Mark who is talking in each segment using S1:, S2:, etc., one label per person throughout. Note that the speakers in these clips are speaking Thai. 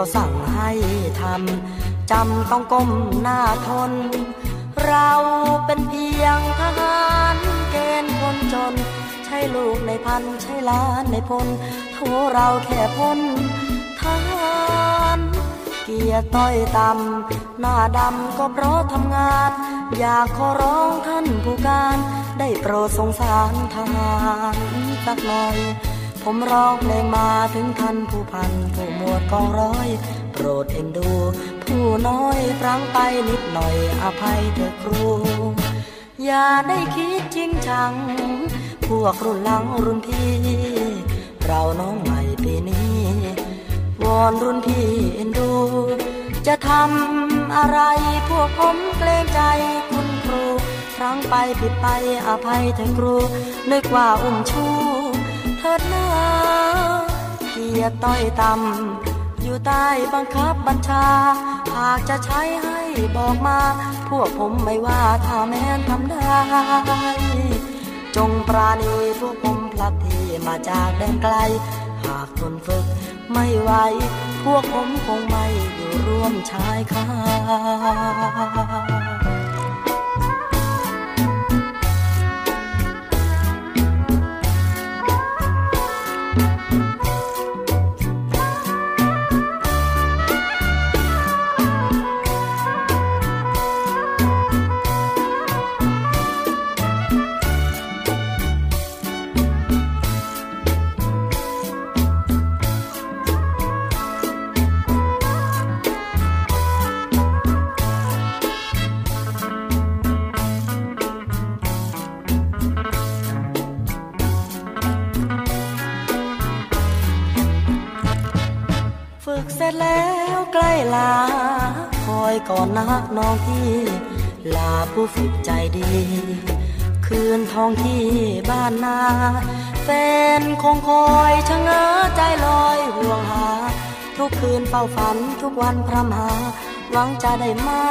S1: เขาสั่งให้ทำจำต้องก้มหน้าทน เราเป็นเพียงทหารเกณฑ์คนจน ใช่ลูกในพันใช่ล้านในพลโทเราแค่พ้นทหารเกียรต้อยต่ำหน้าดำก็เพราะทำงาน อยากขอร้องท่านผู้การ ได้โปรดสงสารทหารสักหน่อย ผมร้องเพลงมาถึงท่านผู้พันผู้หมวดกองร้อย โปรดเอ็นดู ผู้น้อยพรังไปนิดหน่อยอภัยเถอะครู อย่าได้คิดจริงจัง พวกรุ่นหลังรุ่นพี่ เราน้องใหม่ปีนี้ วอนรุ่นพี่เอ็นดู จะทำอะไรพวกผมเกรงใจคุณครู ครั้งไปผิดไปอภัยเถอะครู นึกว่าอุ้มชู เถิดนาเกียรติต้อยต่ำอยู่ใต้บังคับบัญชา หากจะใช้ให้บอกมา พวกผมไม่ว่าถ้าแม้นทำได้ จงปราณีพวกผมพลัดที่มาจากแดนไกล หากทนฝึกไม่ไหวพวกผมคงไม่อยู่ร่วมชายคา นักน้องพี่ลาผู้ฝึกใจดี คืนทองที่บ้านนาแฟนคงคอยชะเง้อใจลอยห่วงหา ทุกคืนเฝ้าฝันทุกวันพรำหาหวังจะได้มา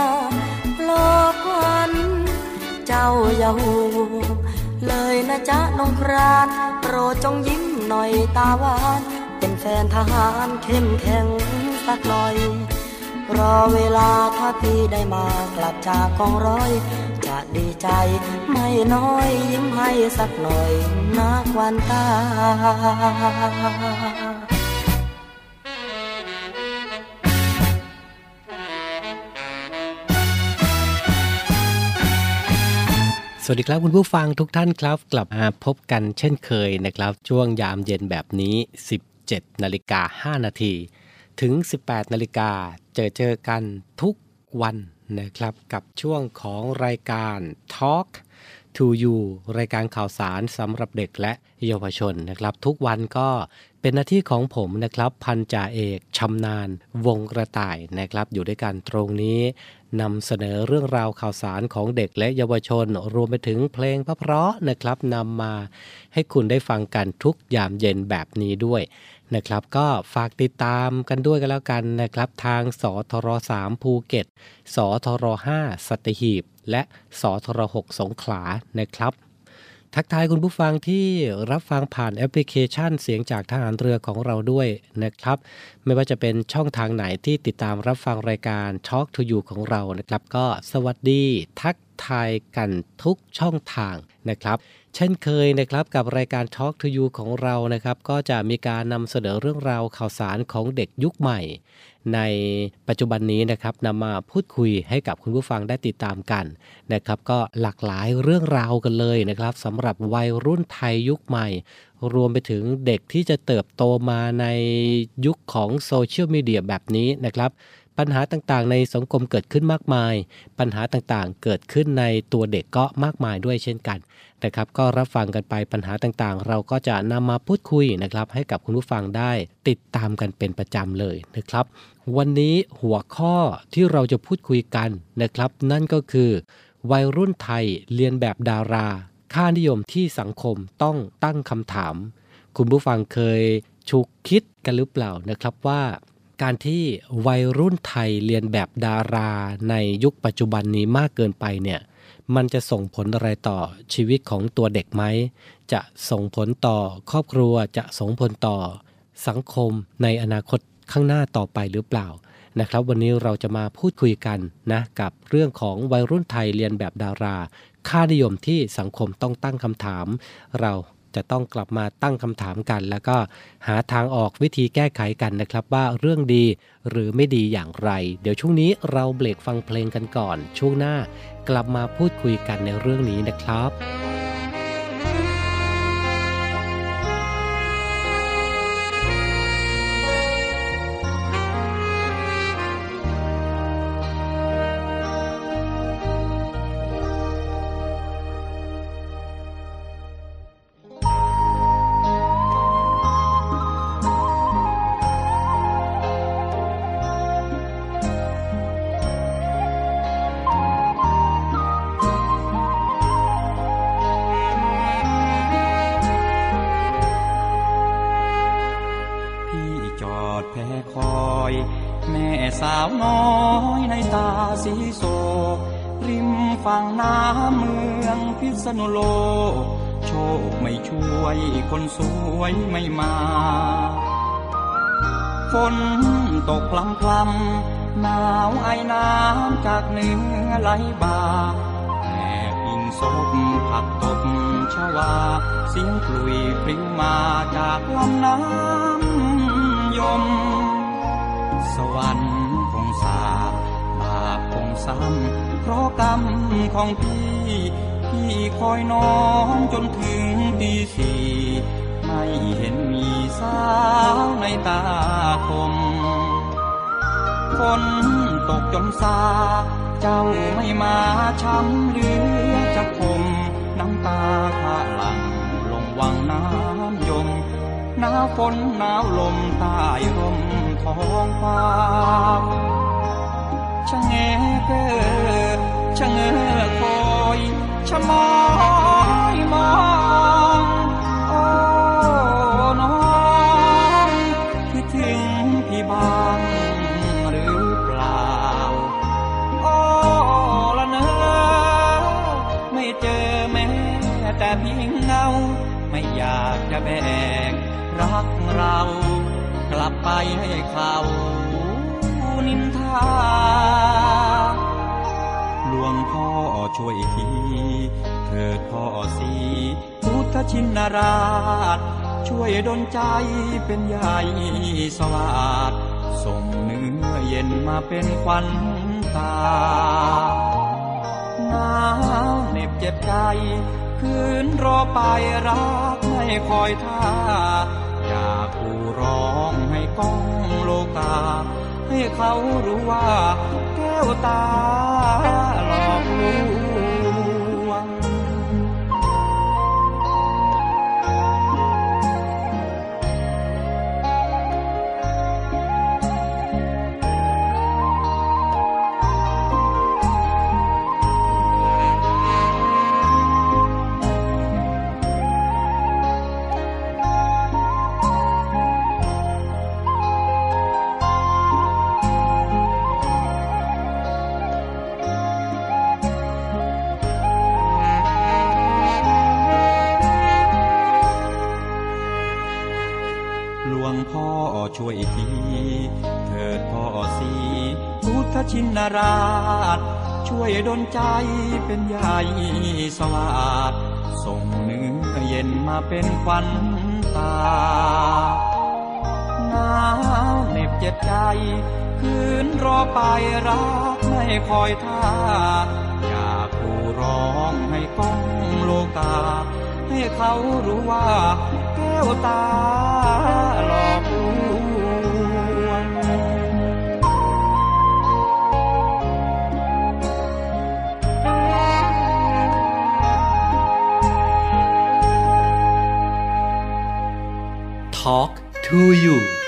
S1: หลอกวันเจ้าอย่าหูเลยนะจ๊ะน้องครานโปรดจงยิ้มหน่อยตาหวาน เป็นแฟนทหารเข้มแข็งสักหน่อย รอเวลาถ้าพี่ได้มากลับจากกองร้อย จะดีใจไม่น้อยยิ้มให้สักหน่อยนักวันตา
S2: สวัสดีครับคุณผู้ฟังทุกท่านครับ กลับมาพบกันเช่นเคยนะครับ ช่วงยามเย็นแบบนี้ 17 นาฬิกา 5 นาที ถึง 18 นาฬิกาเจอเจอกันทุกวันนะครับกับช่วงของรายการ Talk to You รายการข่าวสารสำหรับเด็กและเยาวชนนะครับ ทุกวันก็เป็นหน้าที่ของผมนะครับ พันจ่าเอกชำนาญวงกระต่ายนะครับ อยู่ด้วยกันตรงนี้นำเสนอเรื่องราวข่าวสารของเด็กและเยาวชน รวมไปถึงเพลงเพราะๆนะครับนำมาให้คุณได้ฟังกันทุกยามเย็นแบบนี้ด้วย นะครับ ก็ฝากติดตามกันด้วยกันแล้วกันนะครับ ทางสทร3ภูเก็ตสทร5สัตหีบ และสทร6สงขลานะครับทักทายคุณผู้ฟังที่รับฟังผ่านแอปพลิเคชันเสียงจากทหารเรือของเราด้วยนะครับ ไม่ว่าจะเป็นช่องทางไหนที่ติดตามรับฟังรายการ Talk to You ของเรานะครับ ก็สวัสดีทัก ทายกันทุกช่องทางนะครับ เช่นเคยนะครับกับรายการ Talk to You ของเรานะครับ ก็จะมีการนำเสนอเรื่องราวข่าวสารของเด็กยุคใหม่ ในปัจจุบันนี้นะครับนำมาพูดคุยให้กับคุณผู้ฟังได้ติดตามกันนะครับ ก็หลากหลายเรื่องราวกันเลยนะครับสำหรับวัยรุ่นไทยยุคใหม่ รวมไปถึงเด็กที่จะเติบโตมาในยุคของโซเชียลมีเดียแบบนี้นะครับ ปัญหาต่างๆ ในสังคมเกิดขึ้นมากมาย ปัญหาต่างๆ เกิดขึ้นในตัวเด็กก็มากมายด้วยเช่นกันนะครับ ก็รับฟังกันไปปัญหาต่างๆ เราก็จะนำมาพูดคุยนะครับ ให้กับคุณผู้ฟังได้ติดตามกันเป็นประจำเลยนะครับ วันนี้หัวข้อที่เราจะพูดคุยกันนะครับ นั่นก็คือ วัยรุ่นไทยเรียนแบบดารา ค่านิยมที่สังคมต้องตั้งคำถาม คุณผู้ฟังเคยฉุกคิดกันหรือเปล่านะครับว่า การที่วัยรุ่นไทยเรียนแบบดาราในยุคปัจจุบันนี้มากเกินไปเนี่ยมันจะส่งผลอะไรต่อชีวิตของตัวเด็กไหม จะส่งผลต่อครอบครัว จะส่งผลต่อสังคมในอนาคตข้างหน้าต่อไปหรือเปล่านะครับ วันนี้เราจะมาพูดคุยกันนะกับเรื่องของวัยรุ่นไทยเรียนแบบดารา ค่านิยมที่สังคมต้องตั้งคำถาม เรา จะต้องกลับมาตั้งคำถามกัน แล้วก็หาทางออกวิธีแก้ไขกันนะครับ ว่าเรื่องดีหรือไม่ดีอย่างไร เดี๋ยวช่วงนี้เราเบรกฟังเพลงกันก่อน ช่วงหน้ากลับมาพูดคุยกันในเรื่องนี้นะครับ
S3: ของพี่พี่คอยน้องจนถึงตีสี่ไม่เห็นมีสาวในตาคมฝนตกจนซา เจ้าไม่มาช้ำเรือจะคมน้ำตาข้าหลังลงวังน้ำยมหนาวฝนหนาวลมใต้ร่มท้องฟ้าชะเงเกอ ชะเงอคอยชะมอยมองโอ้น้องคิดถึงพี่บ้างหรือเปล่าโอ้ละเนอไม่เจอแม้แต่เพียงเงา ไม่อยากจะแบกรักเรา กลับไปให้เขา ช่วยทีเถิดพ่อสีพุทธชินราช ช่วยดลใจเป็นใหญ่สวาดส่งเนื้อเย็นมาเป็นควันตาหนาวเหน็บเจ็บใจ คืนรอไปรักไม่คอยท่า อยากกูร้องให้ก้องโลกา ให้เขารู้ว่าแก้วตา ทธชินราช ช่วยดลใจเป็นใหญ่สวาดส่งเนื้อเย็นมาเป็นควันตาหนาวเหน็บเจ็บใจ คืนรอไปรักไม่คอยท่า อยากกูร้องให้ก้องโลกา ให้เขารู้ว่าแก้วตา talk
S4: to you.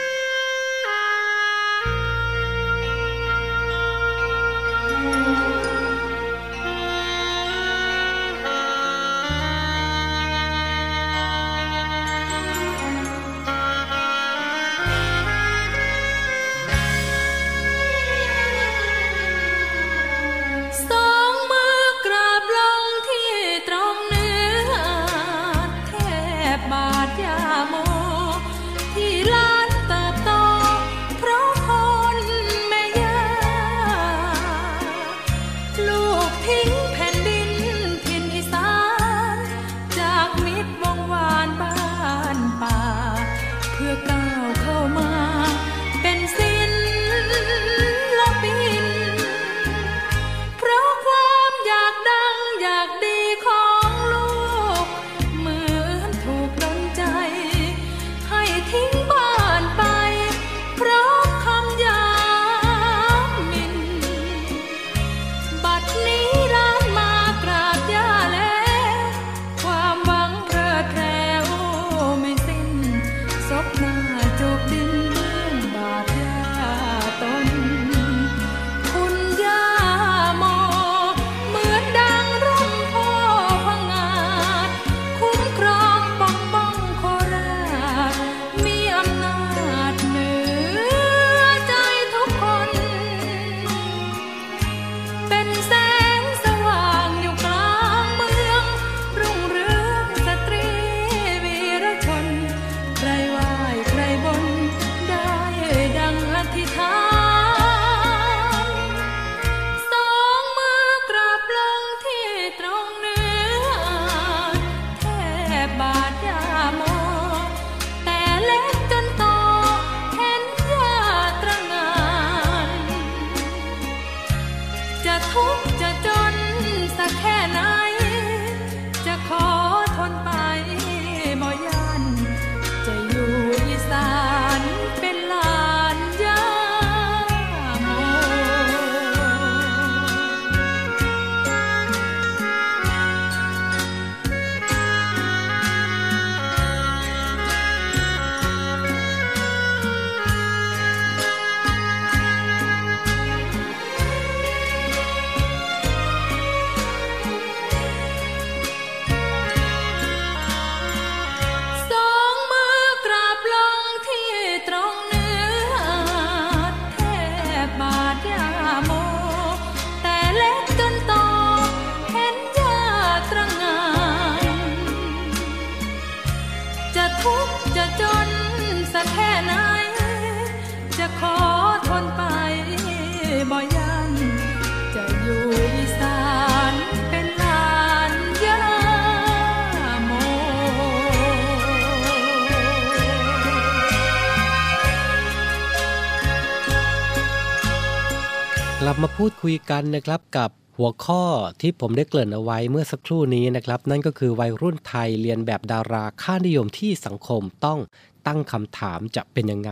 S4: มาพูดคุยกันนะครับกับหัวข้อที่ผมได้เกริ่นเอาไว้เมื่อสักครู่นี้นะครับ นั่นก็คือวัยรุ่นไทยเรียนแบบดาราค่านิยมที่สังคมต้องตั้งคำถามจะเป็นยังไง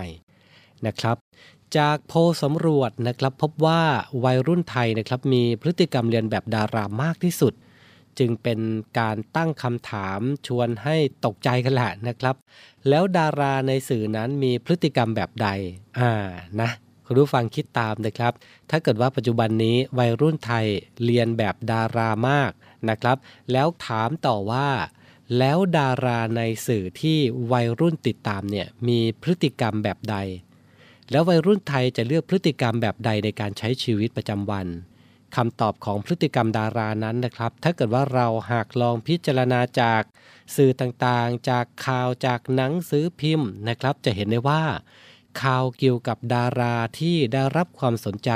S4: นะครับ จากโพลสำรวจนะครับพบว่าวัยรุ่นไทยนะครับมีพฤติกรรมเรียนแบบดารามากที่สุด จึงเป็นการตั้งคำถามชวนให้ตกใจกันแหละนะครับ แล้วดาราในสื่อนั้นมีพฤติกรรมแบบใดอ่านะ คุณผู้ฟังคิดตามนะครับ ถ้าเกิดว่าปัจจุบันนี้วัยรุ่นไทยเรียนแบบดารามากนะครับ แล้วถามต่อว่า แล้วดาราในสื่อที่วัยรุ่นติดตามเนี่ยมีพฤติกรรมแบบใด แล้ววัยรุ่นไทยจะเลือกพฤติกรรมแบบใดในการใช้ชีวิตประจำวันคำตอบของพฤติกรรมดารานั้นนะครับ ถ้าเกิดว่าเราหากลองพิจารณาจากสื่อต่างๆ จากข่าวจากหนังสือพิมพ์นะครับ จะเห็นได้ว่า ข่าวเกี่ยวกับดาราที่ได้รับความสนใจ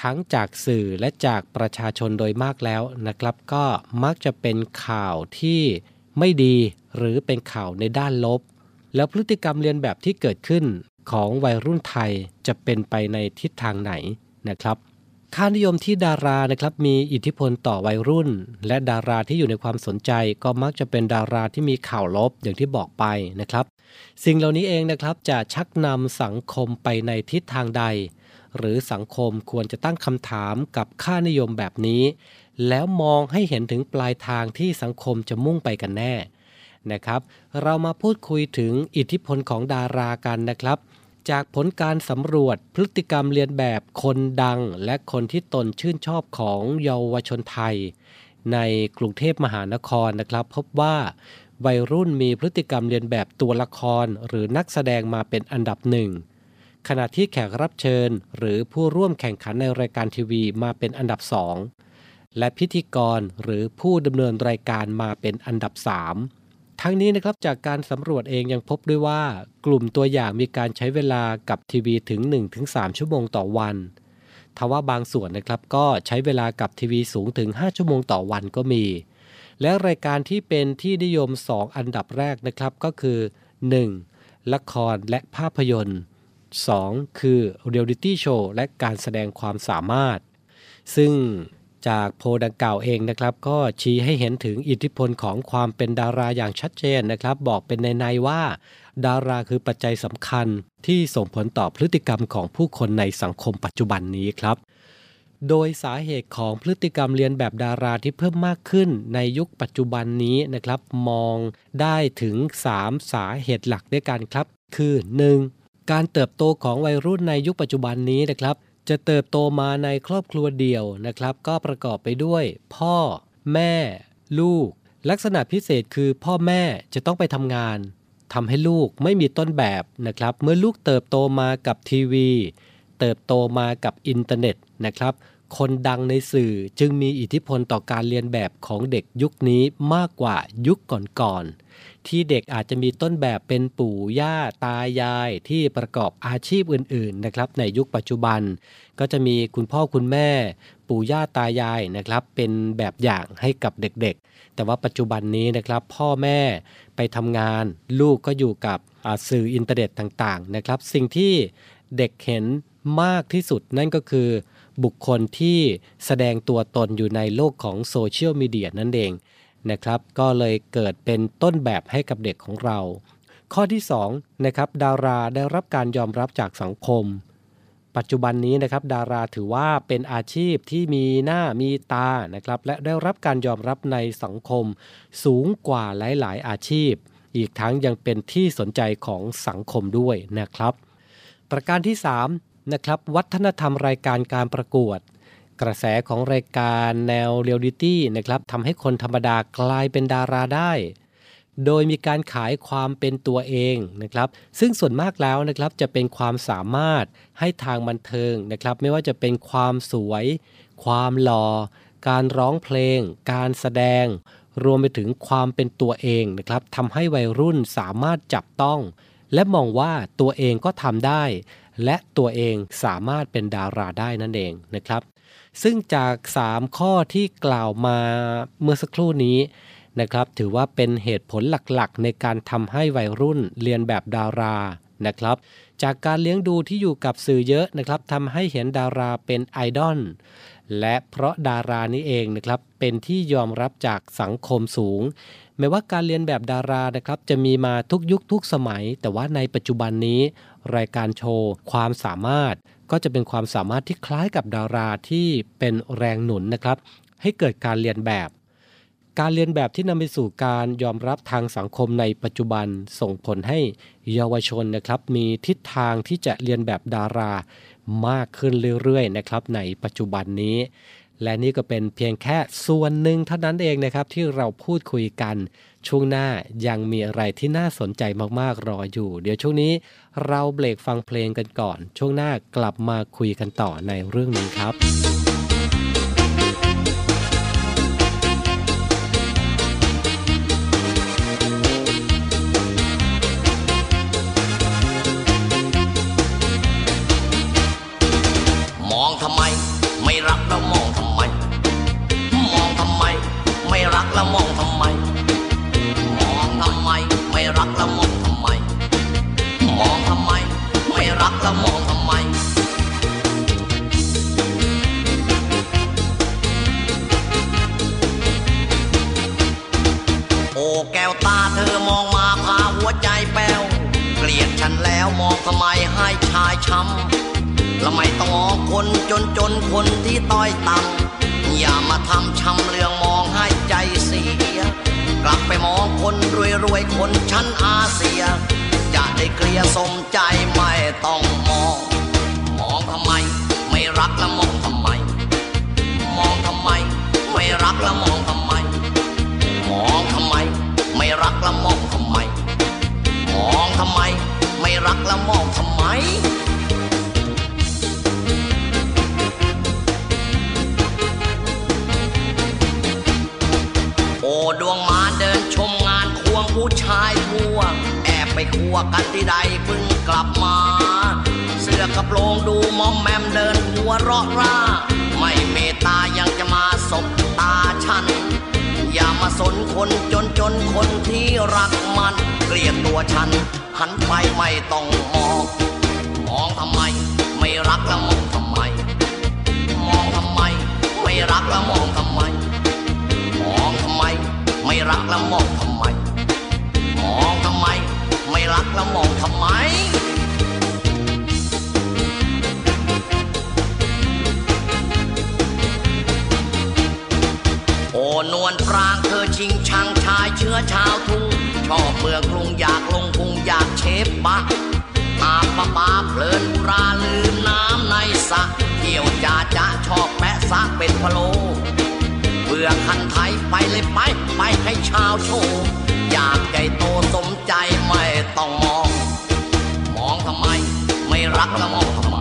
S4: ทั้งจากสื่อและจากประชาชนโดยมากแล้วนะครับ ก็มักจะเป็นข่าวที่ไม่ดีหรือเป็นข่าวในด้านลบ แล้วพฤติกรรมเรียนแบบที่เกิดขึ้นของวัยรุ่นไทยจะเป็นไปในทิศทางไหนนะครับ ค่านิยมที่ดารานะครับมีอิทธิพลต่อวัยรุ่น และดาราที่อยู่ในความสนใจ ก็มักจะเป็นดาราที่มีข่าวลบอย่างที่บอกไปนะครับ สิ่งเหล่านี้เองนะครับจะชักนำสังคมไปในทิศทางใด หรือสังคมควรจะตั้งคำถามกับค่านิยมแบบนี้ แล้วมองให้เห็นถึงปลายทางที่สังคมจะมุ่งไปกันแน่
S2: นะครับ เรามาพูดคุยถึงอิทธิพลของดารากันนะครับ จากผลการสำรวจพฤติกรรมเรียนแบบคนดังและคนที่ตนชื่นชอบของเยาวชนไทย ในกรุงเทพมหานครนะครับ พบว่าวัยรุ่นมีพฤติกรรมเรียนแบบตัวละครหรือนักแสดงมาเป็นอันดับหนึ่งขณะที่แขกรับเชิญ หรือผู้ร่วมแข่งขันในรายการทีวีมาเป็นอันดับสองและพิธีกรหรือผู้ดำเนินรายการมาเป็นอันดับสาม ทั้งนี้นะครับจากการสำรวจเองยังพบด้วยว่ากลุ่มตัวอย่างมีการใช้เวลากับทีวีถึง 1-3 ชั่วโมงต่อวันทว่าบางส่วนนะครับก็ใช้เวลากับทีวีสูงถึง 5 ชั่วโมงต่อวันก็มี และรายการที่เป็นที่นิยม 2 อันดับแรกนะครับก็คือ 1. ละครและภาพยนตร์ 2. คือเรียลลิตี้โชว์และการแสดงความสามารถ ซึ่ง จากโพลดังกล่าวเองนะครับ ก็ชี้ให้เห็นถึงอิทธิพลของความเป็นดาราอย่างชัดเจนนะครับ บอกเป็นนัยๆว่า ดาราคือปัจจัยสำคัญที่ส่งผลต่อพฤติกรรมของผู้คนในสังคมปัจจุบันนี้ครับโดยสาเหตุของพฤติกรรมเรียนแบบดาราที่เพิ่มมากขึ้นในยุคปัจจุบันนี้นะครับ มองได้ถึง 3 สาเหตุหลักด้วยกันครับ คือ 1. การเติบโตของวัยรุ่นในยุคปัจจุบันนี้นะครับ จะเติบโตมาในครอบครัวเดี่ยวนะครับ ก็ประกอบไปด้วย พ่อ แม่ ลูก ลักษณะพิเศษคือพ่อแม่จะต้องไปทำงานทำให้ลูกไม่มีต้นแบบนะครับ เมื่อลูกเติบโตมากับทีวี เติบโตมากับอินเทอร์เน็ตนะครับ คนดังในสื่อจึงมีอิทธิพลต่อการเลียนแบบของเด็กยุคนี้มากกว่ายุคก่อนๆ ที่เด็กอาจจะมีต้นแบบเป็นปู่ย่าตายายที่ประกอบอาชีพอื่นๆนะครับในยุคปัจจุบัน ก็จะมีคุณพ่อคุณแม่ ปู่ย่าตายายนะครับเป็นแบบอย่างให้กับเด็กๆ แต่ว่าปัจจุบันนี้นะครับพ่อแม่ไปทำงาน ลูกก็อยู่กับสื่ออินเทอร์เน็ตต่างๆนะครับสิ่งที่เด็กเห็นมากที่สุดนั่นก็คือ บุคคลที่แสดงตัวตนอยู่ในโลกของโซเชียลมีเดียนั่นเองนะครับ ก็เลยเกิดเป็นต้นแบบให้กับเด็กของเรา ข้อที่2นะครับดาราได้รับการยอมรับจากสังคม ปัจจุบันนี้นะครับดาราถือว่าเป็นอาชีพที่มีหน้ามีตานะครับและได้รับการยอมรับในสังคม สูงกว่าหลาย ๆ อาชีพ อีกทั้งยังเป็นที่สนใจของสังคมด้วยนะครับ ประการที่ 3 นะครับวัฒนธรรมรายการการประกวด กระแสของรายการแนวเรียลลิตี้นะครับทำให้คนธรรมดากลายเป็นดาราได้ โดยมีการขายความเป็นตัวเองนะครับซึ่งส่วนมากแล้วนะครับจะเป็นความสามารถให้ทางบันเทิงนะครับ ไม่ว่าจะเป็นความสวย ความหลอ่อการร้องเพลง การแสดง รวมไปถึงความเป็นตัวเองนะครับทำให้วัยรุ่นสามารถจับต้อง และมองว่าตัวเองก็ทำได้ และตัวเองสามารถเป็นดาราได้นั่นเองนะครับ ซึ่งจาก 3 ข้อที่กล่าวมาเมื่อสักครู่นี้นะครับถือว่าเป็นเหตุผลหลักๆ ในการทำให้วัยรุ่นเรียนแบบดารานะครับ จากการเลี้ยงดูที่อยู่กับสื่อเยอะนะครับทำให้เห็นดาราเป็นไอดอลและเพราะดารานี้เองนะครับเป็นที่ยอมรับจากสังคมสูง แม้ว่าการเรียนแบบดารานะครับจะมีมาทุกยุคทุกสมัย แต่ว่าในปัจจุบันนี้ รายการโชว์ ความสามารถ ก็จะเป็นความสามารถที่คล้ายกับดาราที่เป็นแรงหนุนนะครับ ให้เกิดการเรียนแบบ การเรียนแบบที่นำไปสู่การยอมรับทางสังคมในปัจจุบันส่งผลให้เยาวชนนะครับ มีทิศทางที่จะเรียนแบบดารามากขึ้นเรื่อยๆนะครับในปัจจุบันนี้ และนี่ก็เป็นเพียงแค่ส่วนหนึ่งเท่านั้นเองนะครับ ที่เราพูดคุยกัน ช่วงหน้ายังมีอะไรที่น่าสนใจมากๆรออยู่ เดี๋ยวช่วงนี้เราเบรกฟังเพลงกันก่อน ช่วงหน้ากลับมาคุยกันต่อในเรื่องนี้ครับ
S5: ทำไมให้ชายช้ำละไม่ต้องคนจนจนคนที่ต้อยต่ำอย่ามาทำช้ำเลื่องมองให้ใจเสีย กลับไปมองคนรวยรวยคนชั้นอาเซีย จะได้เกลียสมใจไม่ต้องมอง มองทำไม ไม่รักล้วมองทำไม มองทำไม ไม่รักล้วมองทำไม มองทำไม ไม่รักล้วมองทำไม มองทำไม รักแล้วมองทำไมโอ้ดวงมาเดินชมงานควงผู้ชายทั่วแอบไปคัวกันที่ใดเพิ่งกลับมา เสื้อกระโปรงดูมอมแมมเดินหัวเราะร่า ไม่เมตตายังจะมาสบตาฉัน อย่ามาสนคนจนจนคนที่รักมัน เกลียดตัวฉัน หันไปไม่ต้องมอง มองทำไม ไม่รักแล้วมองทำไม มองทำไม ไม่รักแล้วมองทำไม มองทำไม ไม่รักแล้วมองทำไม มองทำไม ไม่รักแล้วมองทำไม นวลปรางเธอชิงชังชายเชื้อชาวทุ่ง ชอบเมืองกรุงอยากลงพุงอยากเชฟบะอาบปะปาเพลินราลืมน้ำในสระเที่ยวจ่าจ้าชอบแปะซะเป็นพะโลเบื่อคันไทยไปเลยไปไปให้ชาวโชว์อยากใหญ่โตสมใจไม่ต้องมอง มองทำไม ไม่รักแล้วมองทำไม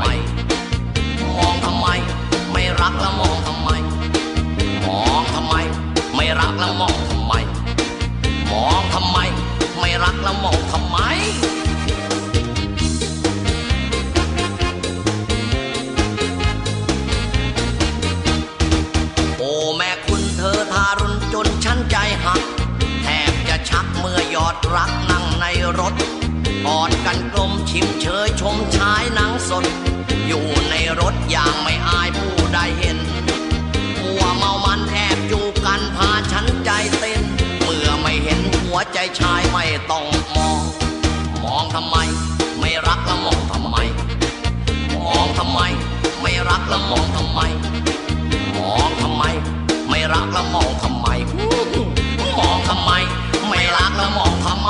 S5: มองทำไม ไม่รักแล้วมองทำไม ไม่รักแล้วมองทำไม มองทำไม ไม่รักแล้วมองทำไมโอ้แม่คุณเธอทารุณจนฉันใจหัก แทบจะชักเมื่อยอดรักนั่งในรถกอดกันกลมชิมเชยชมชายหนังสด อยู่ในรถอย่างไม่อายผู้ใดเห็นมัวเมามันแอบ ชายไม่ต้องมอง มองทำไม ไม่รักแล้วมองทำไม มองทำไม ไม่รักแล้วมองทำไม มองทำไม ไม่รักแล้วมองทำไม มองทำไม ไม่รักแล้วมองทำไม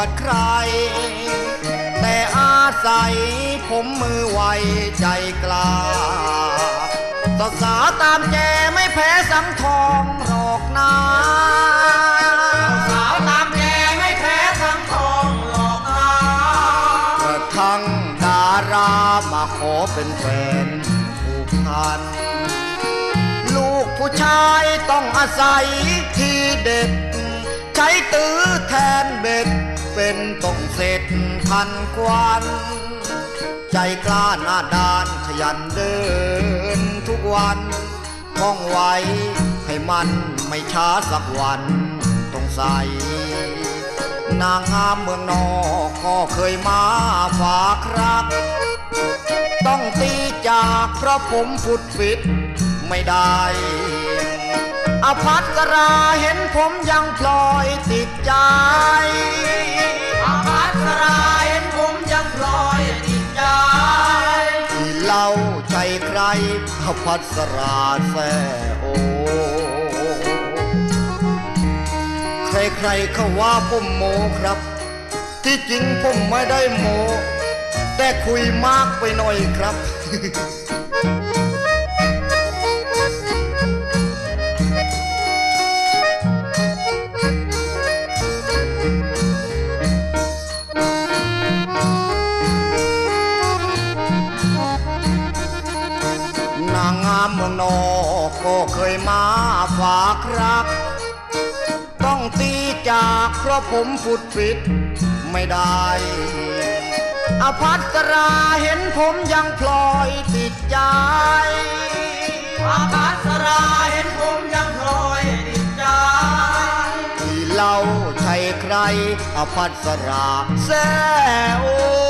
S6: วดใคร แต่อาศัยผมมือไวใจกล้าสาวสาวตามแจไม่แพ้สังทองหรอกนาสาวตามแจไม่แพ้สังทองหรอกนากระทั่งดารามาขอเป็นแฟนผูกพัน ลูกผู้ชายต้องอาศัยทีเด็ด ใช้ตื้อแทนเบ็ด เป็นต้องเสร็จทันควัน ใจกล้าหน้าด้านขยันเดินทุกวันท่องไว้ให้มันไม่ช้าสักวันต้องใส่นางงามเมืองนอกก็เคยมาฝากรัก ต้องตีจากเพราะผมฟุดฟิตไม่ได้อภัสราเห็นผมยังพลอยติดใจ ใครอภัสราแซโอ ใครๆเขาว่าผมโมครับ ที่จริงผมไม่ได้โม แต่คุยมากไปหน่อยครับ นอกก็เคยมาฝากรัก ต้องตีจากเพราะผมฟุดฟิตไม่ได้อภัสราเห็นผมยังพลอยติดใจอภัสราเห็นผมยังพลอยติดใจที่เล่าใช่ใครอภัสราแซ่โอ
S7: ด้ว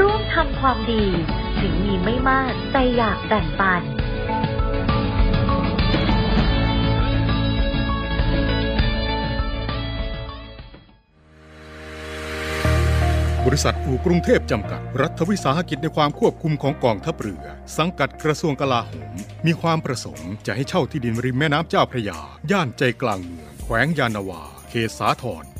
S7: ร่วมทำความดี ถึงมีไม่มากแต่อยากแบ่งปัน
S8: บริษัทอู่กรุงเทพจำกัด รัฐวิสาหกิจในความควบคุมของกองทัพเรือ สังกัดกระทรวงกลาโหม มีความประสงค์จะให้เช่าที่ดินริมแม่น้ำเจ้าพระยา ย่านใจกลางเมือง แขวงยานาวา เขตสาทร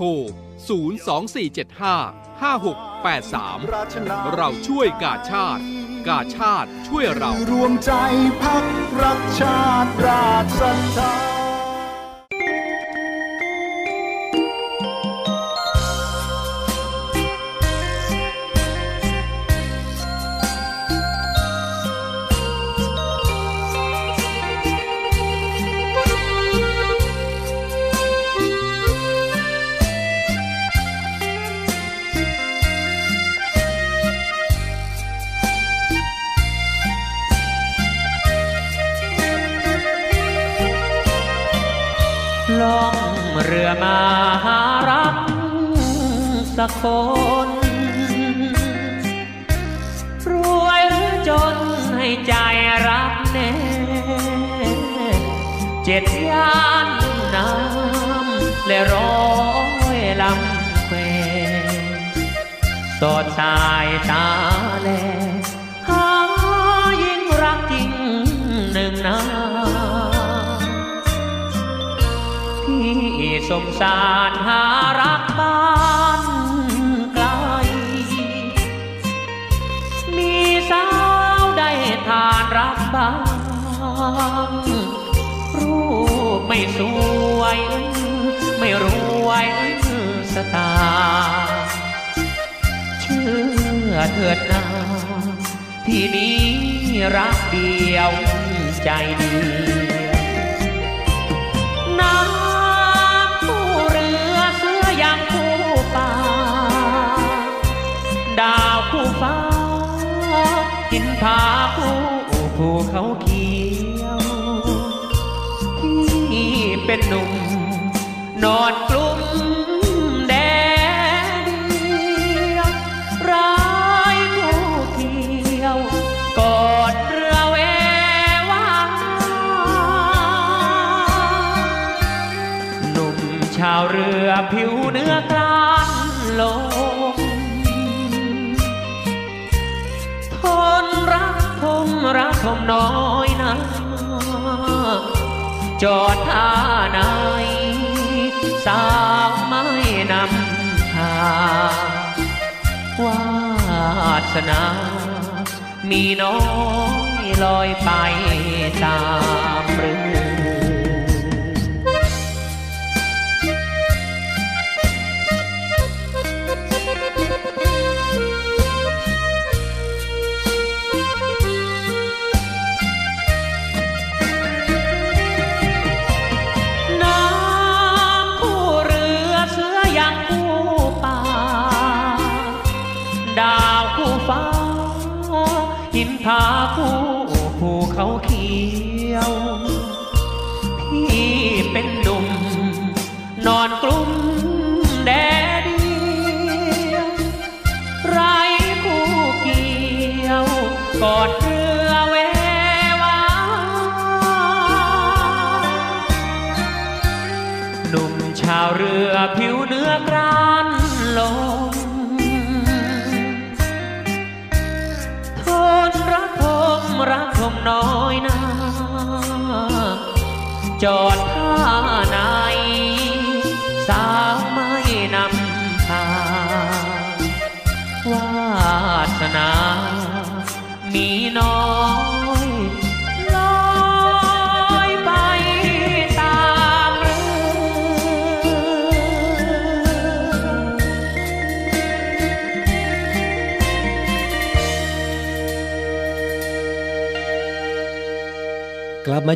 S9: ทร 02475 5683 เราช่วยกาชาติ กาชาติช่วยเรา
S10: รวมใจพักรักชาติราชศรัทธา
S11: เรือมาหารักสักคน รวยหรือจนให้ใจรักแน่เจ็ดย่านน้ำและร้อยลำแควสอดสายตาแล สมสารหารักบ้านไกล มีสาวได้ทานรักบ้าง รูปไม่สวย ไม่รวยสตา เชื่อเถิดนาพี่นี้รักเดียวใจเดียวน้ำ เป็นหนุ่ม นอนกลุ่มแดดเดียวร้ายคู่เขียวกอดเรือเววาหนุ่มชาวเรือผิวเนื้อกลานลงทนรักทมรักทมน้อยนะ จอดท่าไหนสาวไม่นำทางวาสนา มีน้อยลอยไปตามเรือ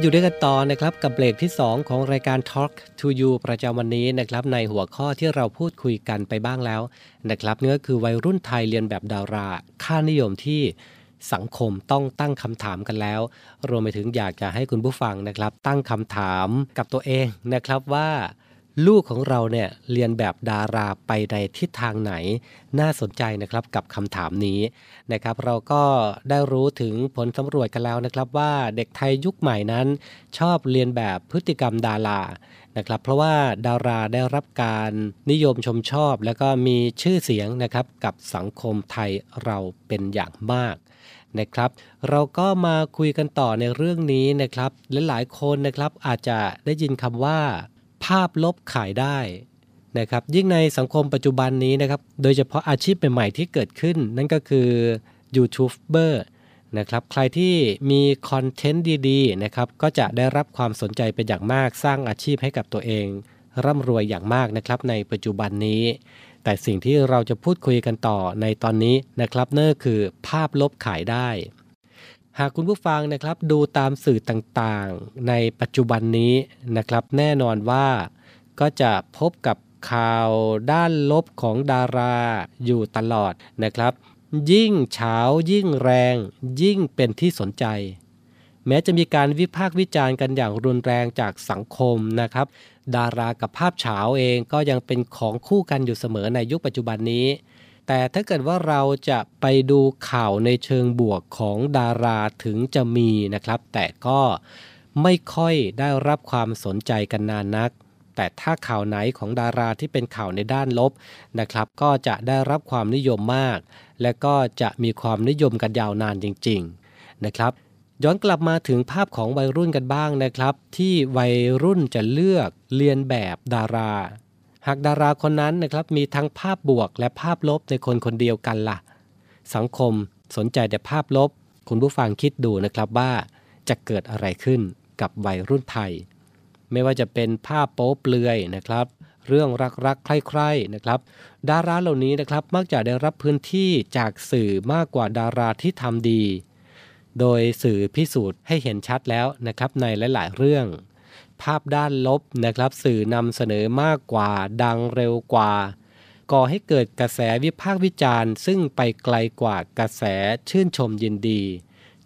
S2: อยู่ด้วยกันต่อนะครับกับเบรกที่ 2 ของรายการ Talk to You ประจำวันนี้นะครับในหัวข้อที่เราพูดคุยกันไปบ้างแล้วนะครับนี่ก็คือวัยรุ่นไทยเรียนแบบดารา ค่านิยมที่สังคมต้องตั้งคำถามกันแล้ว รวมไปถึงอยากจะให้คุณผู้ฟังนะครับ ตั้งคำถามกับตัวเองนะครับว่า ลูกของเราเนี่ยเรียนแบบดาราไปในทิศทางไหน น่าสนใจนะครับกับคำถามนี้นะครับ เราก็ได้รู้ถึงผลสำรวจกันแล้วนะครับ ว่าเด็กไทยยุคใหม่นั้น ชอบเรียนแบบพฤติกรรมดารานะครับ เพราะว่าดาราได้รับการนิยมชมชอบ แล้วก็มีชื่อเสียงนะครับกับสังคมไทยเราเป็นอย่างมากนะครับ เราก็มาคุยกันต่อในเรื่องนี้นะครับและหลายคนนะครับอาจจะได้ยินคำว่า ภาพลบขายได้นะครับยิ่งในสังคมปัจจุบันนี้นะครับโดยเฉพาะอาชีพใหม่ๆที่เกิดขึ้น นั่นก็คือยูทูบเบอร์นะครับใครที่มีคอนเทนต์ดีๆนะครับก็จะได้รับความสนใจเป็นอย่างมากสร้างอาชีพให้กับตัวเอง ร่ำรวยอย่างมากนะครับในปัจจุบันนี้ แต่สิ่งที่เราจะพูดคุยกันต่อในตอนนี้นะครับนั่นคือภาพลบขายได้ หากคุณผู้ฟังนะครับดูตามสื่อต่างๆ ในปัจจุบันนี้นะครับ แน่นอนว่าก็จะพบกับข่าวด้านลบของดาราอยู่ตลอดนะครับ ยิ่งเฉายิ่งแรง ยิ่งเป็นที่สนใจ แม้จะมีการวิพากษ์วิจารณ์กันอย่างรุนแรงจากสังคมนะครับ ดารากับภาพเฉาเองก็ยังเป็นของคู่กันอยู่เสมอในยุคปัจจุบันนี้ แต่ถ้าเกิดว่าเราจะไปดูข่าวในเชิงบวกของดาราถึงจะมีนะครับ แต่ก็ไม่ค่อยได้รับความสนใจกันนานนัก แต่ถ้าข่าวไหนของดาราที่เป็นข่าวในด้านลบนะครับ ก็จะได้รับความนิยมมาก และก็จะมีความนิยมกันยาวนานจริง ๆนะครับย้อนกลับมาถึงภาพของวัยรุ่นกันบ้างนะครับ ที่วัยรุ่นจะเลือกเรียนแบบดารา หากดาราคนนั้นนะครับมีทั้งภาพบวกและภาพลบในคนคนเดียวกันล่ะ สังคมสนใจแต่ภาพลบ คุณผู้ฟังคิดดูนะครับว่า จะเกิดอะไรขึ้นกับวัยรุ่นไทย ไม่ว่าจะเป็นภาพโป๊เปลือยนะครับ เรื่องรักๆ ใคร่ๆนะครับ ดาราเหล่านี้นะครับมักจะได้รับพื้นที่จากสื่อมากกว่าดาราที่ทำดี โดยสื่อพิสูจน์ให้เห็นชัดแล้วนะครับในหลาย ๆ เรื่อง ภาพด้านลบนะครับ สื่อนำเสนอมากกว่า ดังเร็วกว่า ก่อให้เกิดกระแสวิพากษ์วิจารณ์ ซึ่งไปไกลกว่ากระแสชื่นชมยินดี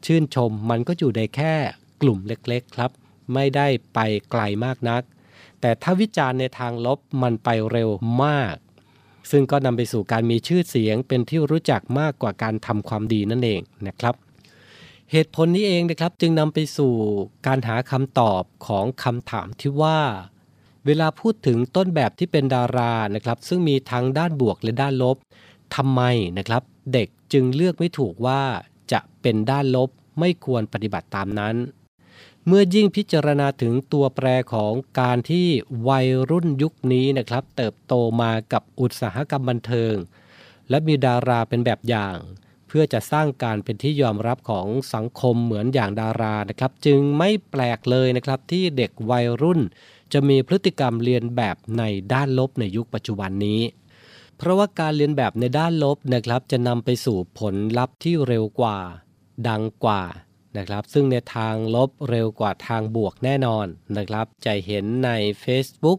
S2: ชื่นชมมันก็อยู่ในแค่กลุ่มเล็กๆครับ ไม่ได้ไปไกลมากนัก แต่ถ้าวิจารณ์ในทางลบมันไปเร็วมาก ซึ่งก็นำไปสู่การมีชื่อเสียงเป็นที่รู้จักมากกว่าการทำความดีนั่นเองนะครับ เหตุผลนี้เองนะครับจึงนำไปสู่การหาคำตอบของคำถามที่ว่า เวลาพูดถึงต้นแบบที่เป็นดารานะครับซึ่งมีทั้งด้านบวกและด้านลบทำไมนะครับ เด็กจึงเลือกไม่ถูกว่าจะเป็นด้านลบไม่ควรปฏิบัติตามนั้น เมื่อยิ่งพิจารณาถึงตัวแปรของการที่วัยรุ่นยุคนี้นะครับ เติบโตมากับอุตสาหกรรมบันเทิง และมีดาราเป็นแบบอย่าง เพื่อจะสร้างการเป็นที่ยอมรับของสังคมเหมือนอย่างดารานะครับ จึงไม่แปลกเลยนะครับที่เด็กวัยรุ่น จะมีพฤติกรรมเรียนแบบในด้านลบในยุคปัจจุบันนี้ เพราะว่าการเรียนแบบในด้านลบนะครับจะนำไปสู่ผลลัพธ์ที่เร็วกว่า ดังกว่านะครับ ซึ่งในทางลบเร็วกว่าทางบวกแน่นอนนะครับ จะเห็นใน Facebook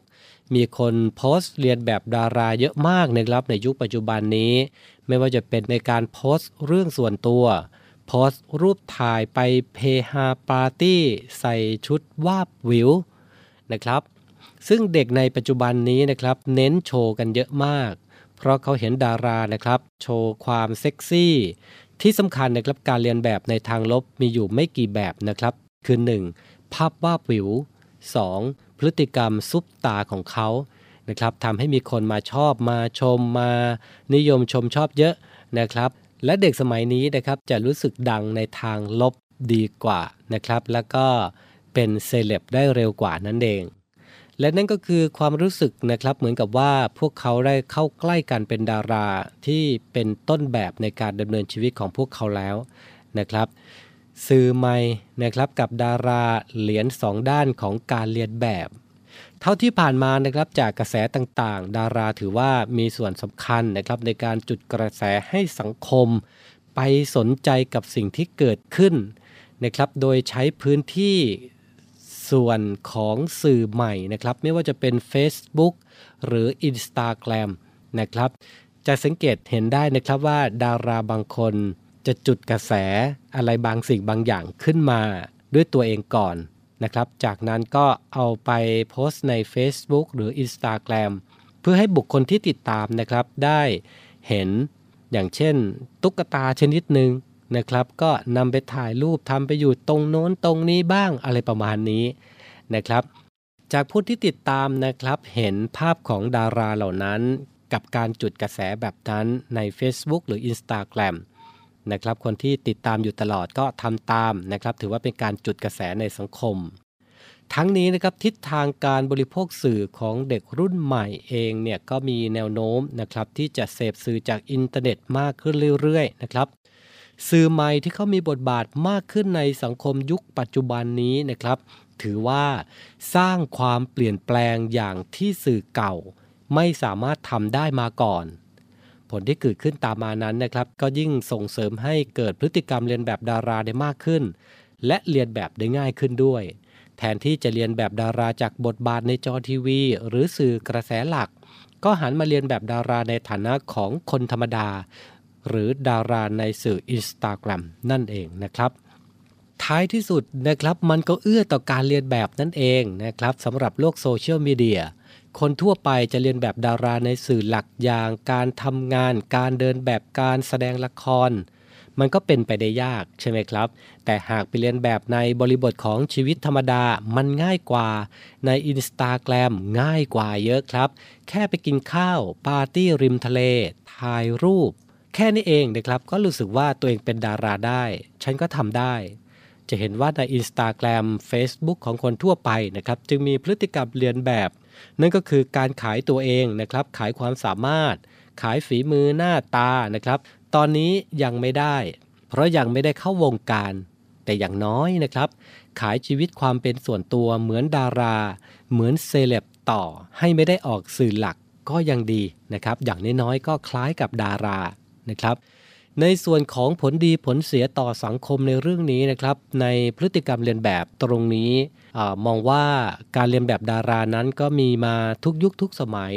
S2: มีคนโพสต์เรียนแบบดาราเยอะมากนะครับในยุคปัจจุบันนี้ ไม่ว่าจะเป็นในการโพสต์เรื่องส่วนตัว โพสต์รูปถ่ายไปเพฮาปาร์ตี้ใส่ชุดวาบวิวนะครับ ซึ่งเด็กในปัจจุบันนี้นะครับเน้นโชว์กันเยอะมาก เพราะเขาเห็นดารานะครับโชว์ความเซ็กซี่ ที่สำคัญนะครับการเรียนแบบในทางลบมีอยู่ไม่กี่แบบนะครับ คือ 1. ภาพวาบวิว 2. พฤติกรรมซุปตาของเขานะครับทำให้มีคนมาชอบมาชมมานิยมชมชอบเยอะนะครับ และเด็กสมัยนี้นะครับจะรู้สึกดังในทางลบดีกว่านะครับ แล้วก็เป็นเซเลบได้เร็วกว่านั่นเอง และนั่นก็คือความรู้สึกนะครับเหมือนกับว่าพวกเขาได้เข้าใกล้กันเป็นดาราที่เป็นต้นแบบในการดำเนินชีวิตของพวกเขาแล้วนะครับ สื่อใหม่นะครับกับดาราเหรียญสองด้านของการเรียนแบบ เท่าที่ผ่านมานะครับจากกระแสต่างๆ ดาราถือว่ามีส่วนสำคัญนะครับในการจุดกระแสให้สังคม ไปสนใจกับสิ่งที่เกิดขึ้นนะครับโดยใช้พื้นที่ส่วนของสื่อใหม่นะครับไม่ว่าจะเป็น Facebook หรือ Instagram นะครับจะสังเกตเห็นได้นะครับว่าดาราบางคน จะจุดกระแสอะไรบางสิ่งบางอย่างขึ้นมาด้วยตัวเองก่อนนะครับ จากนั้นก็เอาไปโพสต์ใน Facebook หรือ Instagram เพื่อให้บุคคลที่ติดตามนะครับได้เห็นอย่างเช่น ตุ๊กตาชนิดหนึ่งนะครับ ก็นำไปถ่ายรูปทำไปอยู่ตรงโน้นตรงนี้บ้างอะไรประมาณนี้นะครับ จากผู้ที่ติดตามนะครับเห็นภาพของดาราเหล่านั้น กับการจุดกระแสแบบนั้นใน Facebook หรือ Instagram นะครับ คนที่ติดตามอยู่ตลอดก็ทำตามนะครับ ถือว่าเป็นการจุดกระแสในสังคม ทั้งนี้นะครับทิศทางการบริโภคสื่อของเด็กรุ่นใหม่เองเนี่ยก็มีแนวโน้มนะครับที่จะเสพสื่อจากอินเทอร์เน็ตมากขึ้นเรื่อยๆนะครับสื่อใหม่ที่เขามีบทบาทมากขึ้นในสังคมยุคปัจจุบันนี้นะครับ ถือว่าสร้างความเปลี่ยนแปลงอย่างที่สื่อเก่า ไม่สามารถทำได้มาก่อน ผลที่เกิดขึ้นตามมานั้นนะครับ ก็ยิ่งส่งเสริมให้เกิดพฤติกรรมเลียนแบบดาราได้มากขึ้น และเรียนแบบได้ง่ายขึ้นด้วย แทนที่จะเรียนแบบดาราจากบทบาทในจอทีวี หรือสื่อกระแสหลัก ก็หันมาเรียนแบบดาราในฐานะของคนธรรมดา หรือดาราในสื่ออินสตาแกรมนั่นเองนะครับท้ายที่สุดนะครับมันก็เอื้อต่อการเรียนแบบนั่นเองนะครับสำหรับโลกโซเชียลมีเดีย คนทั่วไปจะเรียนแบบดาราในสื่อหลักอย่าง การทำงาน การเดินแบบการแสดงละคร มันก็เป็นไปได้ยากใช่ไหมครับ แต่หากไปเรียนแบบในบริบทของชีวิตธรรมดามันง่ายกว่า ในอินสตาแกรมง่ายกว่าเยอะครับ แค่ไปกินข้าว ปาร์ตี้ริมทะเล ถ่ายรูป แค่นี้เองนะครับก็รู้สึกว่าตัวเองเป็นดาราได้ ฉันก็ทำได้จะเห็นว่าใน Instagram Facebook ของคนทั่วไปนะครับ จึงมีพฤติกรรมเรียนแบบ นั่นก็คือการขายตัวเองนะครับ ขายความสามารถ ขายฝีมือหน้าตานะครับ ตอนนี้ยังไม่ได้ เพราะยังไม่ได้เข้าวงการ แต่อย่างน้อยนะครับ ขายชีวิตความเป็นส่วนตัวเหมือนดารา เหมือนเซเลบต่อให้ไม่ได้ออกสื่อหลักก็ยังดีนะครับ อย่างน้อยๆก็คล้ายกับดารานะครับในส่วนของผลดีผลเสียต่อสังคมในเรื่องนี้นะครับ ในพฤติกรรมเรียนแบบตรงนี้ มองว่าการเรียนแบบดารานั้นก็มีมาทุกยุคทุกสมัย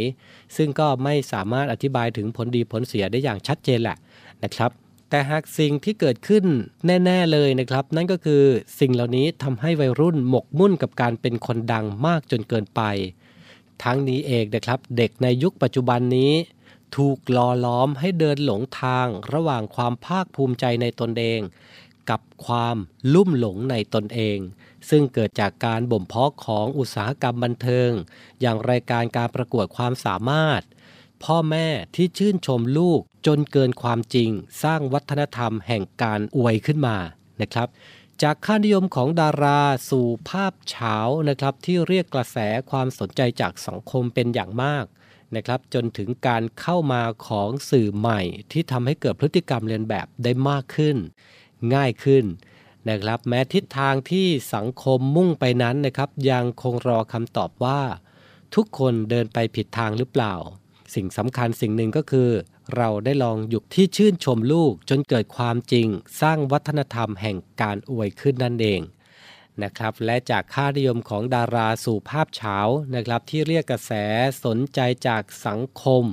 S2: ซึ่งก็ไม่สามารถอธิบายถึงผลดีผลเสียได้อย่างชัดเจนแหละนะครับ แต่หากสิ่งที่เกิดขึ้นแน่ ๆเลยนะครับ นั่นก็คือสิ่งเหล่านี้ทำให้วัยรุ่นหมกมุ่นกับการเป็นคนดังมากจนเกินไป ทั้งนี้เองนะครับ เด็กในยุคปัจจุบันนี้ ถูกล่อล้อมให้เดินหลงทางระหว่างความภาคภูมิใจในตนเอง กับความลุ่มหลงในตนเอง ซึ่งเกิดจากการบ่มเพาะของอุตสาหกรรมบันเทิง อย่างรายการการประกวดความสามารถ พ่อแม่ที่ชื่นชมลูกจนเกินความจริง สร้างวัฒนธรรมแห่งการอวยขึ้นมานะครับ จากค่านิยมของดาราสู่ภาพเฉานะครับที่เรียกกระแสความสนใจจากสังคมเป็นอย่างมากนะครับจนถึงการเข้ามาของสื่อใหม่ที่ทำให้เกิดพฤติกรรมเรียนแบบได้มากขึ้น ง่ายขึ้นนะครับ แม้ทิศทางที่สังคมมุ่งไปนั้นนะครับ ยังคงรอคำตอบว่า ทุกคนเดินไปผิดทางหรือเปล่า สิ่งสำคัญสิ่งหนึ่งก็คือ เราได้ลองหยุดที่ชื่นชมลูกจนเกิดความจริง สร้างวัฒนธรรมแห่งการอวยขึ้นนั่นเองนะครับและจากค่านิยมของดาราสู่ภาพเฉานะครับที่เรียกกระแสสนใจจากสังคม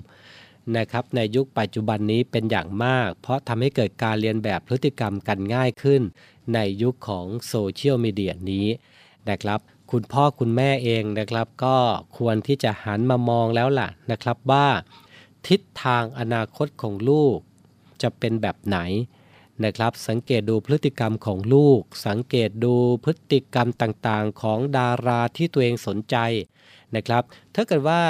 S2: นะครับในยุคปัจจุบันนี้เป็นอย่างมาก เพราะทำให้เกิดการเรียนแบบพฤติกรรมกันง่ายขึ้น ในยุคของโซเชียลมีเดียนี้นะครับคุณพ่อคุณแม่เองนะครับ ก็ควรที่จะหันมามองแล้วล่ะนะครับว่า ทิศทางอนาคตของลูก จะเป็นแบบไหนนะครับ สังเกตดูพฤติกรรมของลูก สังเกตดูพฤติกรรมต่างๆ ของดาราที่ตัวเองสนใจ นะครับ ถ้าเกิดว่า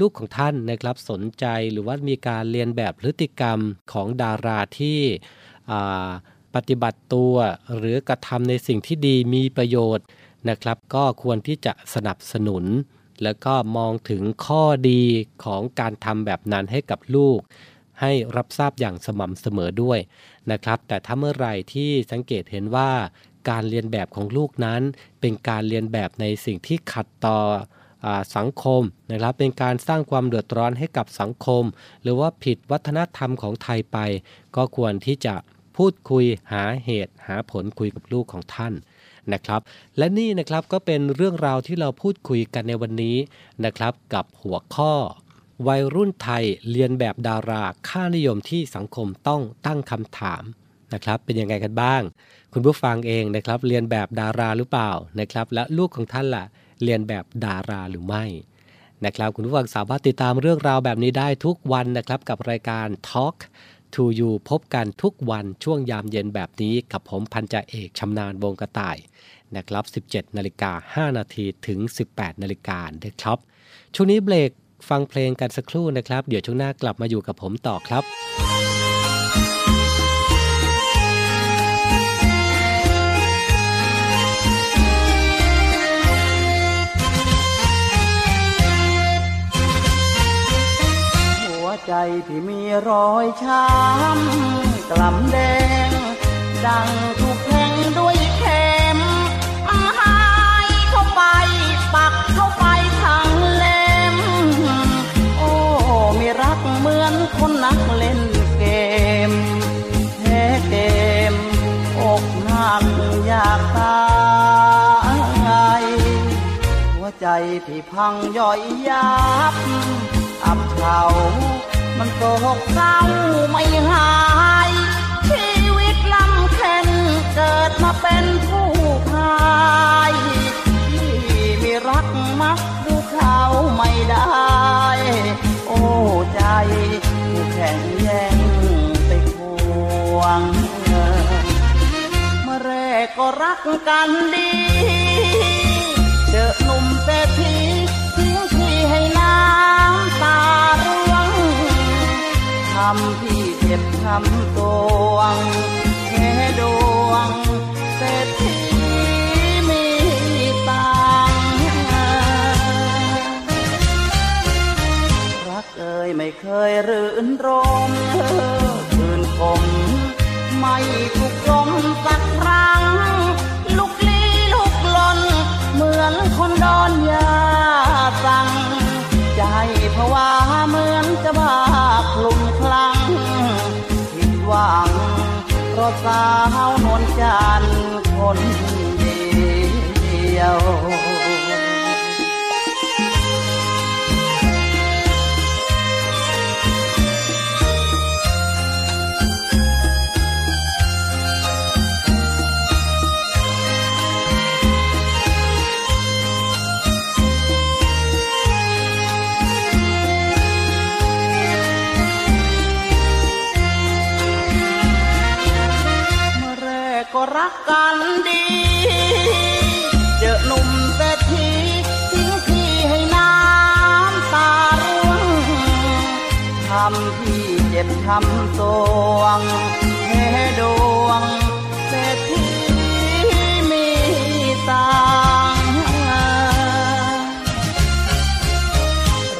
S2: ลูกของท่านนะครับสนใจหรือว่ามีการเรียนแบบพฤติกรรมของดาราที่ปฏิบัติตัวหรือกระทำในสิ่งที่ดีมีประโยชน์นะครับ ก็ควรที่จะสนับสนุน แล้วก็มองถึงข้อดีของการทำแบบนั้นให้กับลูก ให้รับทราบอย่างสม่ำเสมอด้วยนะครับ แต่ถ้าเมื่อไหร่ที่สังเกตเห็นว่าการเรียนแบบของลูกนั้น เป็นการเรียนแบบในสิ่งที่ขัดต่อ สังคมนะครับเป็นการสร้างความเดือดร้อนให้กับสังคม หรือว่าผิดวัฒนธรรมของไทยไป ก็ควรที่จะพูดคุยหาเหตุหาผลคุยกับลูกของท่านนะครับ และนี่นะครับก็เป็นเรื่องราวที่เราพูดคุยกันในวันนี้นะครับ กับหัวข้อ วัยรุ่นไทยเรียนแบบดาราค่านิยมที่สังคมต้องตั้งคำถามนะครับเป็นยังไงกันบ้าง คุณผู้ฟังเองนะครับ เรียนแบบดาราหรือเปล่านะครับ และลูกของท่านล่ะ เรียนแบบดาราหรือไม่นะครับคุณผู้ฟังสามารถติดตามเรื่องราวแบบนี้ได้ทุกวันนะครับกับรายการ Talk to You พบกันทุกวันช่วงยามเย็นแบบนี้กับผมพันจ่าเอกชำนาญวงกระต่ายนะครับ 17 นาฬิกา 5 นาทีถึง 18 นาฬิกานะครับ ช่วงนี้เบรกฟังเพลงกันสักครู่นะครับ เดี๋ยวช่วงหน้ากลับมาอยู่กับผมต่อครับ
S12: ใจที่มีรอยช้ำกล่ำแดง ดังถูกแทงด้วยเข็มอาหายเข้าไป ปักเข้าไปทางเล็ม โอ้มีรักเหมือนคนนักเล่นเกมแพ้เกม อกหักอยากตายหัวใจที่พังย่อยยับอับเฉา มันโศกเศร้าไม่หาย ชีวิตลำเค็นเกิดมาเป็นผู้พายที่มีรักมักดูเขาไม่ได้ โอ้ใจผู้แข่งแย่งไปควงเมื่อแรกก็รักกันดีเจอหนุ่มเศรษฐีทิ้งพี่ให้น้ำตาร่ ทำพี่เจ็บทำตวงแค่ดวงเศรษฐีมีตังค์รักเอ่ยไม่เคยรื่นรมคืนคมไม่ถูกลมสักครั้ง ลุกลี้ลุกลน เหมือนคนโดนยาสั่งใจภาวะเหมือนจะบ้า หวัง เพราะสาวนวลจันทร์คนเดียว ก็รักกันดี เจอหนุ่มเศรษฐีทิ้งพี่ให้น้ำตาร่วงทำพี่เจ็บทำตวงแค่ดวงเศรษฐีมีตัง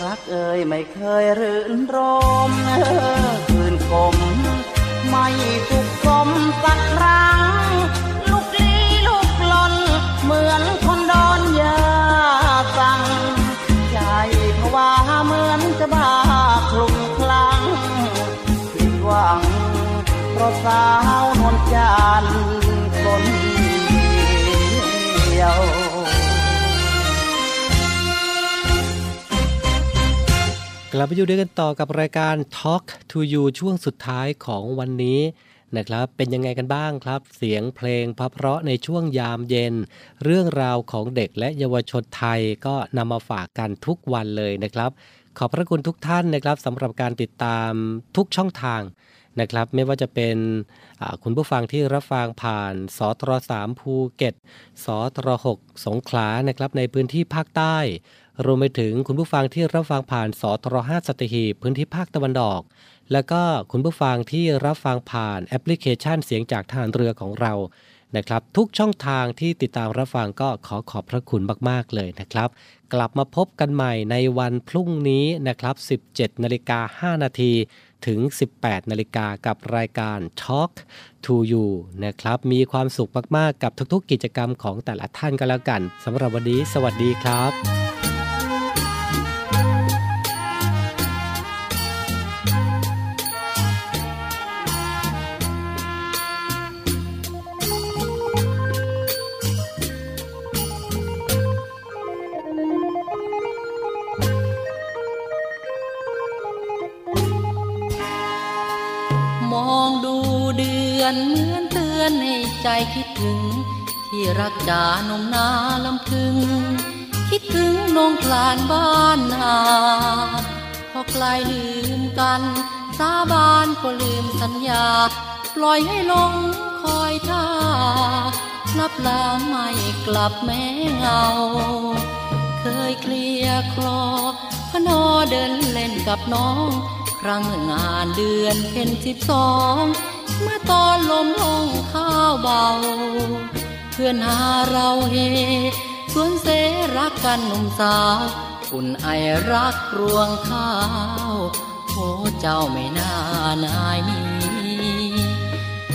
S12: รักเอ่ยไม่เคยรื่นรมคืนคม ไม่สุขสมสักครั้ง ลุกลี้ลุกลน เหมือนคนโดนยาสั่ง ใจภาวะเหมือนจะบ้าคลุ้มคลั่งผิดหวังเพราะสา ลั
S2: บมาอยู่ด้วยกันต่อกับรายการ Talk to You ช่วงสุดท้ายของวันนี้นะครับเป็นยังไงกันบ้างครับ เสียงเพลงเพราะในช่วงยามเย็น เรื่องราวของเด็กและเยาวชนไทยก็นำมาฝากกันทุกวันเลยนะครับ ขอบพระคุณทุกท่านนะครับสำหรับการติดตามทุกช่องทางนะครับไม่ว่าจะเป็นคุณผู้ฟังที่รับฟังผ่านสตร3ภูเก็ตสตร6สงขลานะครับในพื้นที่ภาคใต้ รวมไปถึงคุณผู้ฟังที่รับฟังผ่านสทร5สัตหีบพื้นที่ภาคตะวันออก แล้วก็คุณผู้ฟังที่รับฟังผ่านแอปพลิเคชันเสียงจากทหารเรือของเรานะครับ ทุกช่องทางที่ติดตามรับฟังก็ขอขอบพระคุณมาก ๆ เลยนะครับ กลับมาพบกันใหม่ในวันพรุ่งนี้นะครับ 17นาฬิกา5นาทีถึง 18นาฬิกากับรายการ Talk to You นะครับ มีความสุขมาก ๆ กับทุก ๆ กิจกรรมของแต่ละท่านกันแล้วกันสำหรับวันนี้ สวัสดีครับ
S13: อนเหมือนเตือนให้ใจคิดถึง ที่รักจานมนาลำพึง คิดถึงนงคลานบ้านนาพอไกลลืมกัน สาบานก็ลืมสัญญา ปล่อยให้ลงคอยท่าลับลาไม่กลับแม้เงา เคยเคลียคลอพนอเดินเล่นกับน้อง ครั้งงานเดือนเพ็ญสิบสอง เมื่อตอนลมห้องข้าวเบา เพื่อนหาเราเฮสวนเสรักกันหนุ่มสาวอุ่นไอรักรวงข้าวโอเจ้าไม่น่านายนี้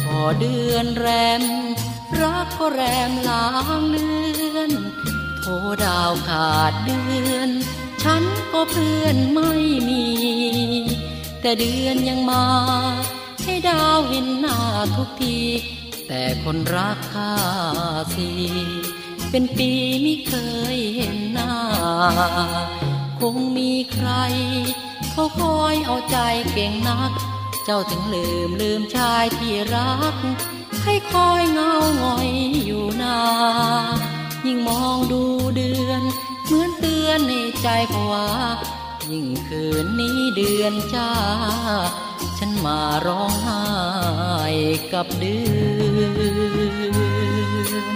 S13: พอเดือนแรม รักก็แรมลางเลือนโทดาวขาดเดือน ฉันก็เพื่อนไม่มี แต่เดือนยังมา ให้ดาวเห็นหน้าทุกที แต่คนรักข้าสิเป็นปีไม่เคยเห็นหน้า คงมีใคร เขาคอยเอาใจเก่งนัก เจ้าถึงลืมลืมชายที่รัก ให้คอยเงาหงอยอยู่นายิ่งมองดูเดือน เหมือนเตือนในใจภาวะยิ่งคืนนี้เดือนจ้า ฉันมาร้องไห้กับเดือน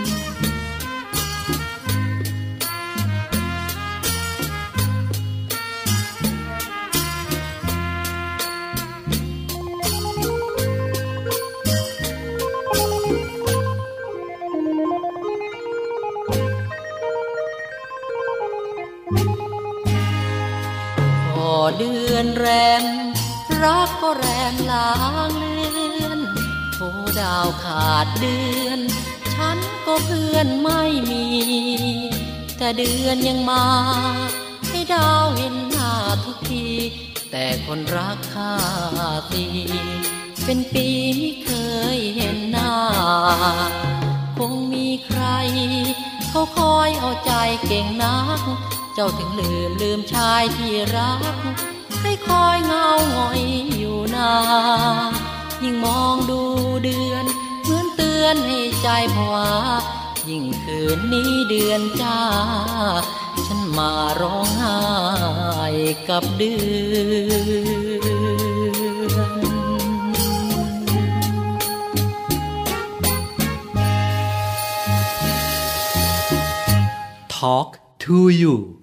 S13: พอเดือนแรมรั ก็แรมลางเลือนโทดาวขาดเดือน ฉันก็เพื่อนไม่มี แต่เดือนยังมา ให้ดาวเห็นหน้าทุกที แต่คนรักข้าทีเป็นปีไม่เคยเห็นหน้า คงมีใคร เขาคอยเอาใจเก่งนัก เจ้าถึงลืมลืมชายที่รัก คอยเงาหงอยอยู่นายิ่งมองดูเดือน เหมือนเตือนให้ใจผวา ยิ่งคืนนี้เดือนจ้า ฉันมาร้องไห้กับเดือน
S2: Talk to you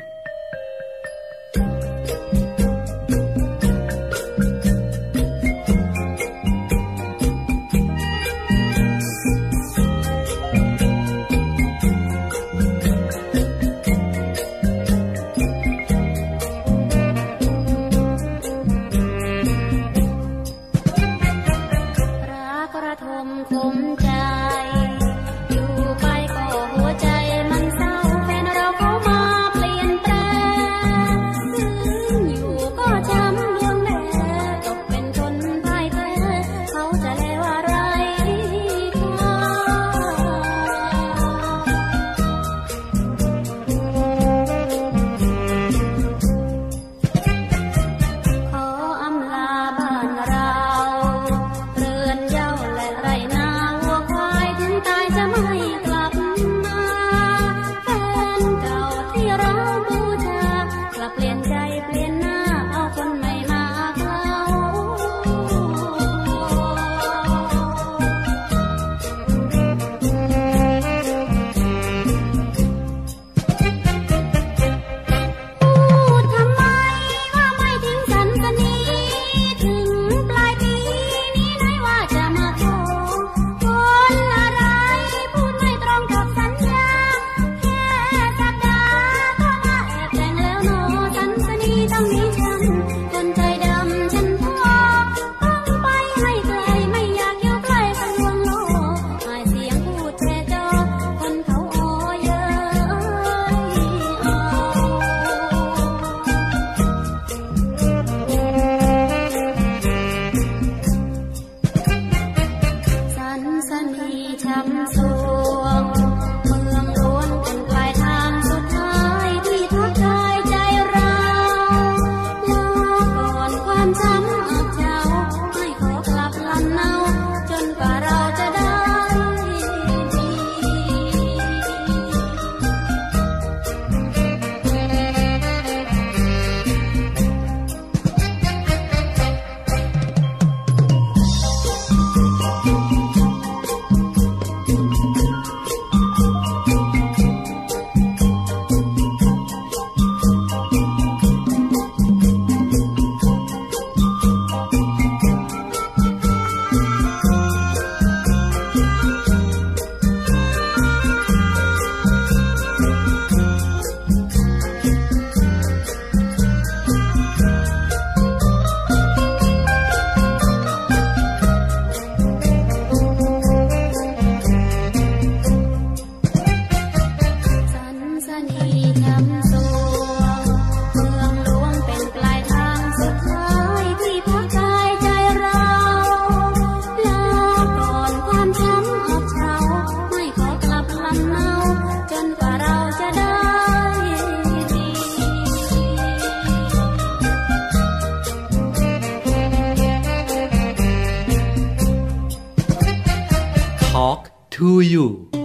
S14: talk
S2: to you.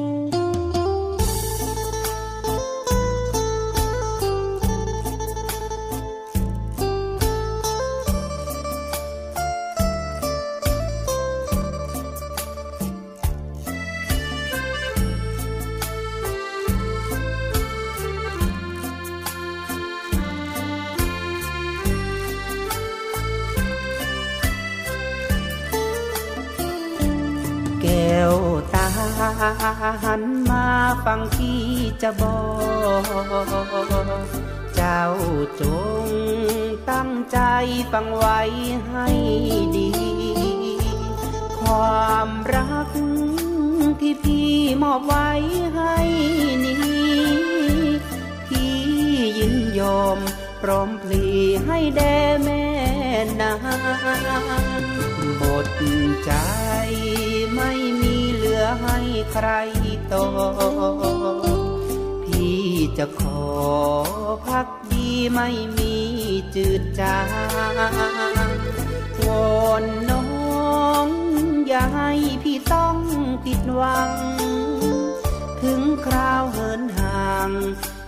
S14: ไม่มีจืดจางวอนน้องอย่าให้พี่ต้องผิดหวัง ถึงคราวเหินห่าง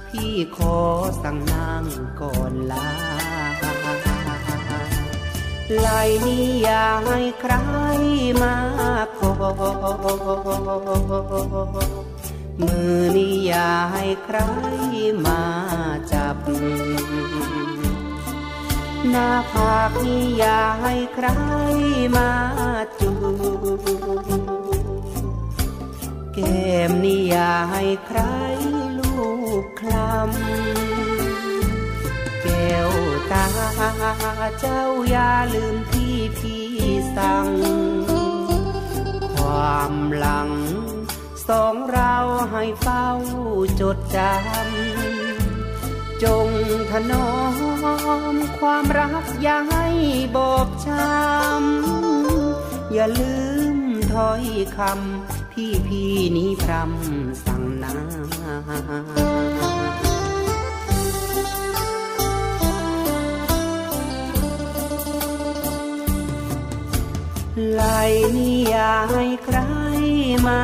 S14: พี่ขอสั่งนางก่อนลาไลนี้อย่าให้ใครมาขอ มือนี้อย่าให้ใครมาจับ หน้าผากนี้อย่าให้ใครมาจูแก้มนี่อย่าให้ใครลูกคลำแก้วตาเจ้าอย่าลืมที่พี่สั่ง ความหลัง สองเราให้เฝ้าจดจำ จงถนอมความรักอย่าให้บอบช้ำ อย่าลืมถ้อยคำพี่พี่นี้พรำสั่งนาไหลนี่อย่าให้ใคร มา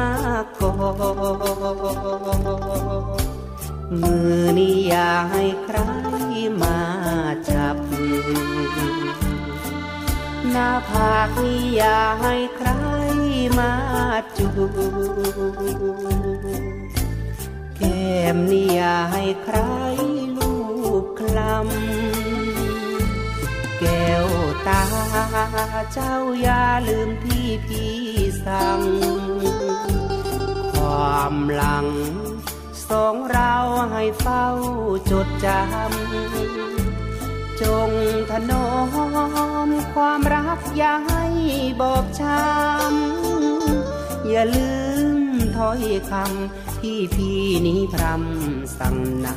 S14: ก่อมือนี่อย่าให้ใครมาจับ หน้าผากนี่อย่าให้ใครมาจูแก้มนี่อย่าให้ใครลูบคลำ แก้วตา เจ้าอย่าลืมที่พี่สั่ง ความหลัง สองเราให้เฝ้าจดจำ จงถนอมความรักอย่าให้บอบช้ำ อย่าลืมถ้อยคำที่พี่นี้พรำสั่งนา